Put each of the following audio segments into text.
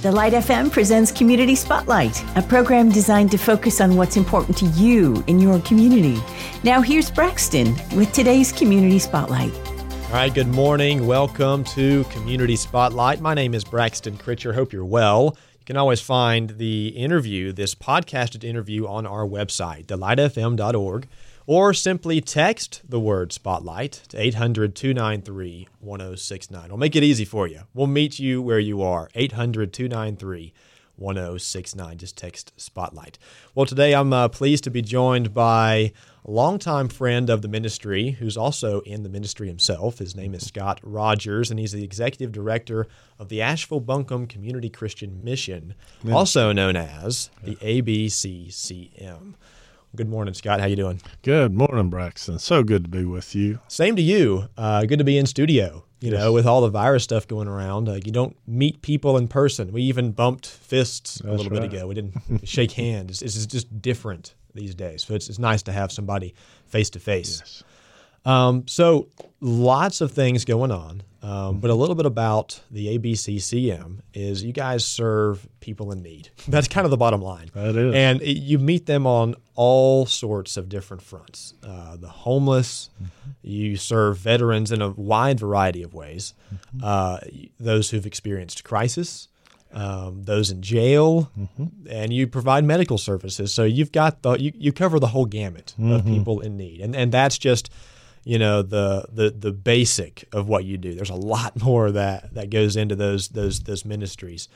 The Light FM presents Community Spotlight, a program designed to focus on what's important to you in your community. Now, here's Braxton with today's Community Spotlight. All right, good morning. Welcome to Community Spotlight. My name is Braxton Critcher. Hope you're well. You can always find the interview, this podcasted interview, on our website, thelightfm.org, or simply text the word Spotlight to 800 293 1069. We'll make it easy for you. We'll meet you where you are, 800 293 1069. Just text Spotlight. Well, today I'm uh, pleased to be joined by a longtime friend of the ministry who's also in the ministry himself. His name is Scott Rogers, and he's the executive director of the Asheville Buncombe Community Christian Mission, also known as the ABCCM. Good morning, Scott. How you doing? Good morning, Braxton. So good to be with you. Same to you. Uh, good to be in studio. You yes. know, with all the virus stuff going around, uh, you don't meet people in person. We even bumped fists That's a little right. bit ago. We didn't shake hands. It's, is just different these days. So it's, it's nice to have somebody face to face. So lots of things going on, um, but a little bit about the ABCCM is you guys serve people in need. That's kind of the bottom line. That is, and it, you meet them on all sorts of different fronts. Uh, the homeless, mm-hmm. you serve veterans in a wide variety of ways. Mm-hmm. Uh, those who've experienced crisis um, those in jail, mm-hmm. and you provide medical services. So you've got the you, you cover the whole gamut mm-hmm. of people in need, and and that's just you know the the the basic of what you do. There's a lot more that that goes into those those those ministries.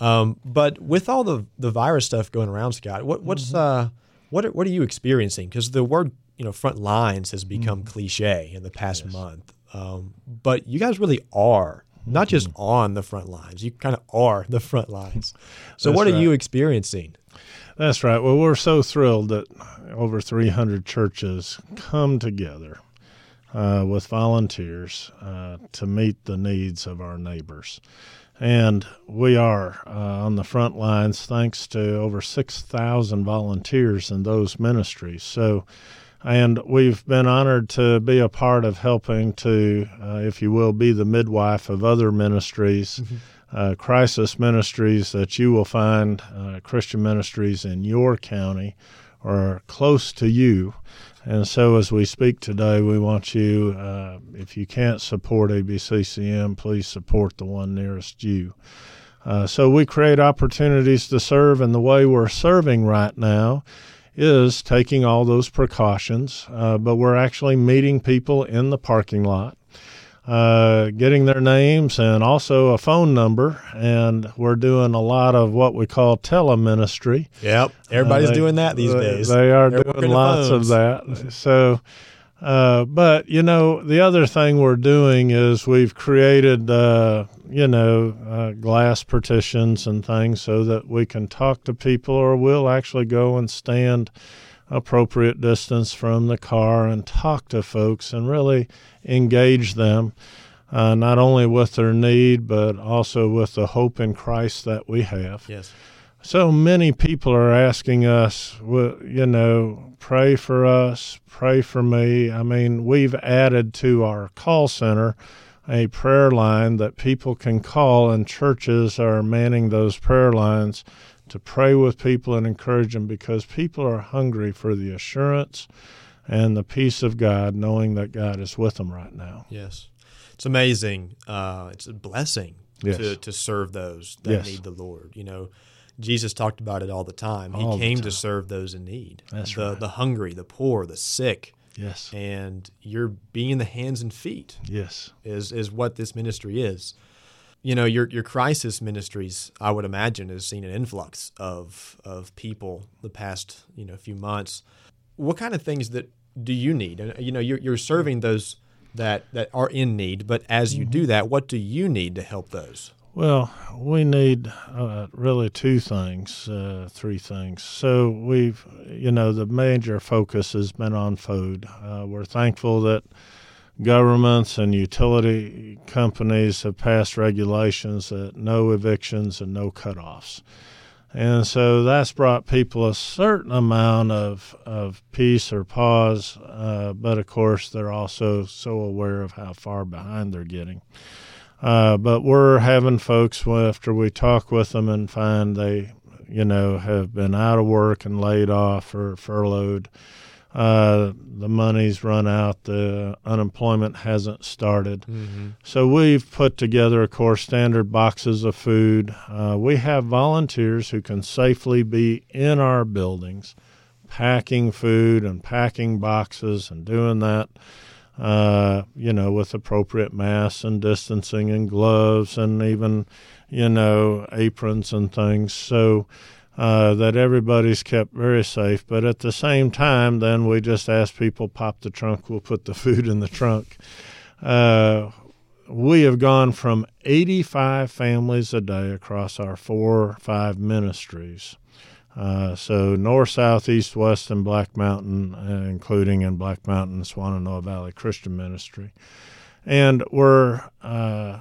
Um, but with all the the virus stuff going around, Scott, what what's mm-hmm. uh what are, what are you experiencing? Because the word you know front lines has become mm-hmm. cliche in the past yes. month. Um, but you guys really are not just mm-hmm. on the front lines. You kind of are the front lines. So, what are right. you experiencing? That's right. Well, we're so thrilled that over 300 churches come together uh, with volunteers uh, to meet the needs of our neighbors. And we are uh, on the front lines thanks to over 6,000 volunteers in those ministries. So, and we've been honored to be a part of helping to, uh, if you will, be the midwife of other ministries, mm-hmm. uh, crisis ministries that you will find uh, Christian ministries in your county or close to you. And so, as we speak today, we want you, uh, if you can't support ABCCM, please support the one nearest you. Uh, so, we create opportunities to serve, and the way we're serving right now is taking all those precautions, uh, but we're actually meeting people in the parking lot, uh, getting their names and also a phone number. And we're doing a lot of what we call teleministry. Yep, everybody's uh, they, doing that these days. They are They're doing lots of that. So. Uh, but you know, the other thing we're doing is we've created uh, you know, uh, glass partitions and things so that we can talk to people, or we'll actually go and stand appropriate distance from the car and talk to folks and really engage them, uh, not only with their need, but also with the hope in Christ that we have. Yes. So many people are asking us, you know, pray for us, pray for me. I mean, we've added to our call center a prayer line that people can call, and churches are manning those prayer lines to pray with people and encourage them because people are hungry for the assurance and the peace of God, knowing that God is with them right now. Yes. It's amazing. Uh, it's a blessing yes. to, to serve those that yes. need the Lord. You know, Jesus talked about it all the time. He all came to serve those in need. That's the, right. The hungry, the poor, the sick. Yes. And you're being the hands and feet. Yes. Is is what this ministry is. You know, your your crisis ministries, I would imagine, has seen an influx of of people the past, you know, few months. What kind of things that do you need? And you know, you're you're serving those that that are in need, but as you mm-hmm. do that, what do you need to help those? Well, we need uh, really two things, uh, three things. So we've, you know, the major focus has been on food. Uh, we're thankful that governments and utility companies have passed regulations that no evictions and no cutoffs. And so that's brought people a certain amount of, of peace or pause, uh, but of course, they're also so aware of how far behind they're getting. Uh, but we're having folks after we talk with them and find they, you know, have been out of work and laid off or furloughed. Uh, the money's run out, the unemployment hasn't started. Mm-hmm. So we've put together, of course, standard boxes of food. Uh, we have volunteers who can safely be in our buildings, packing food and packing boxes and doing that. Uh, you know, with appropriate masks and distancing and gloves and even, you know, aprons and things. So uh, that everybody's kept very safe. But at the same time, then we just ask people pop the trunk, we'll put the food in the trunk. Uh, we have gone from 85 families a day across our four or five ministries. Uh, so north, south, east, west, and Black Mountain, uh, including in Black Mountain, Swannanoa Valley Christian Ministry, and we're uh,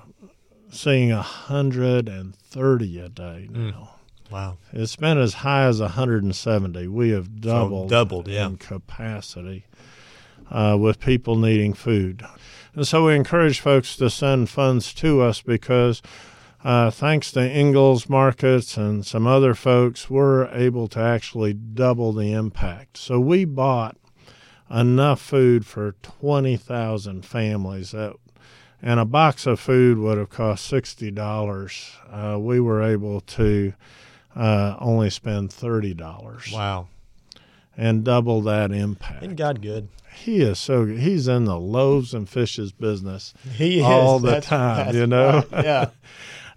seeing 130 a day now. Mm. Wow. It's been as high as 170. We have doubled, so doubled yeah. in capacity uh, with people needing food. And so we encourage folks to send funds to us because uh, thanks to Ingles Markets and some other folks, we're able to actually double the impact. So we bought enough food for 20,000 families that and a box of food would have cost $60. Uh, we were able to uh, only spend thirty dollars. Wow, and double that impact. Isn't God good? He is so good. He's in the loaves and fishes business. He is all the that's, time. That's you know. Right. Yeah.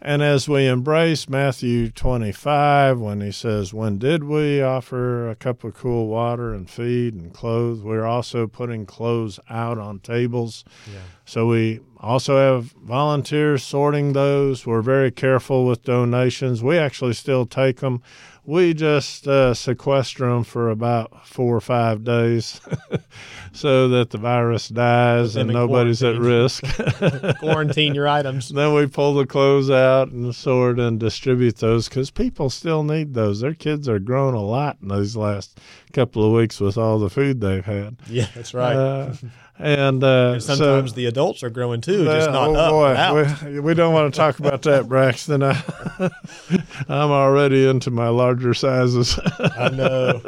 And as we embrace Matthew 25, when he says, When did we offer a cup of cool water and feed and clothe? We're also putting clothes out on tables. Yeah. So we also have volunteers sorting those. We're very careful with donations. We actually still take them we just uh, sequester them for about four or five days so that the virus dies and nobody's at risk. quarantine your items. Then we pull the clothes out and sort and distribute those because people still need those. Their kids are growing a lot in these last couple of weeks with all the food they've had. Yeah, that's right. Uh, and, uh, and sometimes so, the adults are growing too, just not oh up. Boy, we, we, don't want to talk about that, Braxton. I, I'm already into my larger sizes. I know.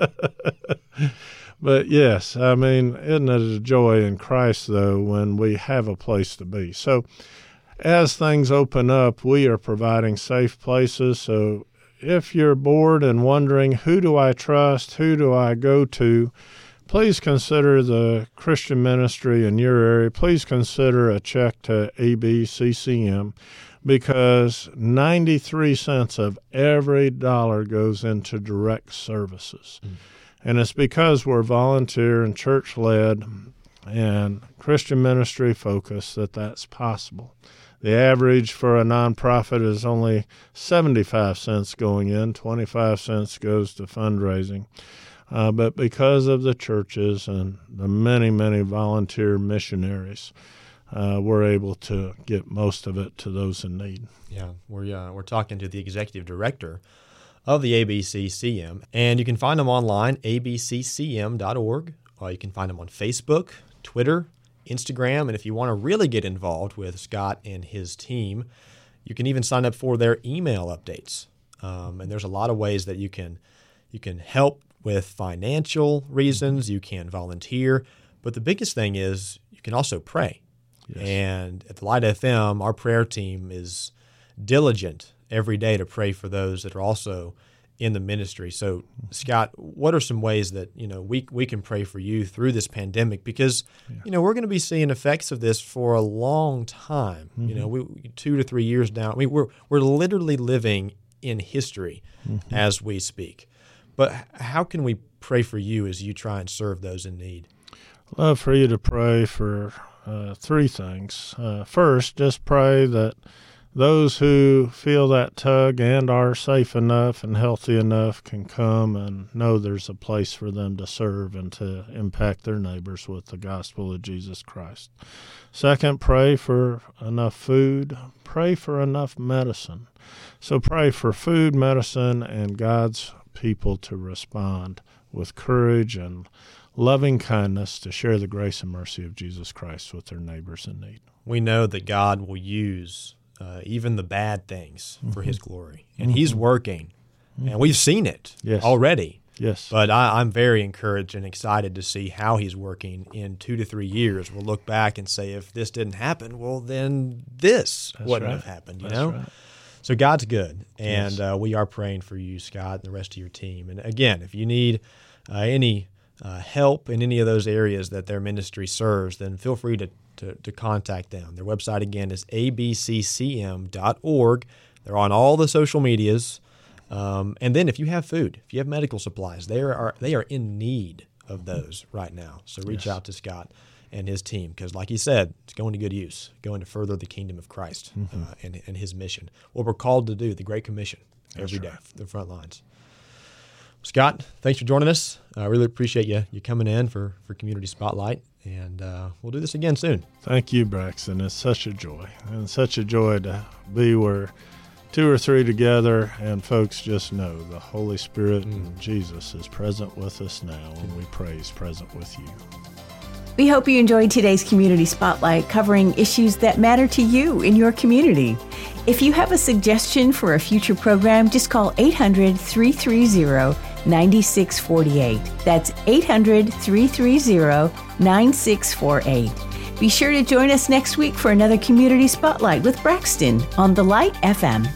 but yes, I mean, isn't it a joy in Christ though when we have a place to be? So, as things open up, we are providing safe places. So, if you're bored and wondering who do I trust, who do I go to please consider the Christian ministry in your area. Please consider a check to ABCCM because 93 cents of every dollar goes into direct services. Mm. And it's because we're volunteer and church led and Christian ministry focused that that's possible. The average for a nonprofit is only 75 cents going in, 25 cents goes to fundraising. Uh, but because of the churches and the many, many volunteer missionaries, uh, we're able to get most of it to those in need. Yeah, we're, uh, we're talking to the executive director of the ABCCM, and you can find them online, abccm.org. Uh, you can find them on Facebook, Twitter, Instagram, and if you want to really get involved with Scott and his team, you can even sign up for their email updates. Um, and there's a lot of ways that you can you can help with financial reasons, you can volunteer, but the biggest thing is you can also pray. Yes. And at the Light FM, our prayer team is diligent every day to pray for those that are also in the ministry. So, Scott, what are some ways that you know we we can pray for you through this pandemic? Because yeah. you know we're going to be seeing effects of this for a long time. Mm-hmm. You know, we two to three years down. I mean, we're we're literally living in history mm-hmm. as we speak. But how can we pray for you as you try and serve those in need? Love for you to pray for uh, three things. Uh, first, just pray that those who feel that tug and are safe enough and healthy enough can come and know there's a place for them to serve and to impact their neighbors with the gospel of Jesus Christ. Second, pray for enough food, pray for enough medicine. So pray for food, medicine, and God's people to respond with courage and loving kindness to share the grace and mercy of Jesus Christ with their neighbors in need. We know that God will use uh, even the bad things for mm-hmm. His glory, and He's mm-hmm. working, and mm-hmm. we've seen it Yes. already. Yes. But I, I'm very encouraged and excited to see how he's working in two to three years. We'll look back and say, if this didn't happen, well, then this wouldn't right. have happened. You That's know. right. So God's good, and Yes. uh, we are praying for you, Scott, and the rest of your team. And again, if you need uh, any uh, help in any of those areas that their ministry serves, then feel free to, to, to contact them. Their website again is abccm.org. They're on all the social medias. Um, and then if you have food, if you have medical supplies, they are they are in need of those right now. So reach Yes. out to Scott and his team because, like he said, it's going to good use, going to further the kingdom of Christ uh, and, and his mission. What we're called to do, the Great Commission, every day, the front lines. Scott, thanks for joining us. I really appreciate you you coming in for for Community Spotlight, and uh, we'll do this again soon. Thank you, Braxton. It's such a joy, and such a joy to be where two or three together, and folks just know the Holy Spirit and Jesus is present with us now, and we praise present with you. We hope you enjoyed today's Community Spotlight covering issues that matter to you in your community. If you have a suggestion for a future program, just call 800 330 9648. That's 800 330 9648. Be sure to join us next week for another Community Spotlight with Braxton on The Light FM.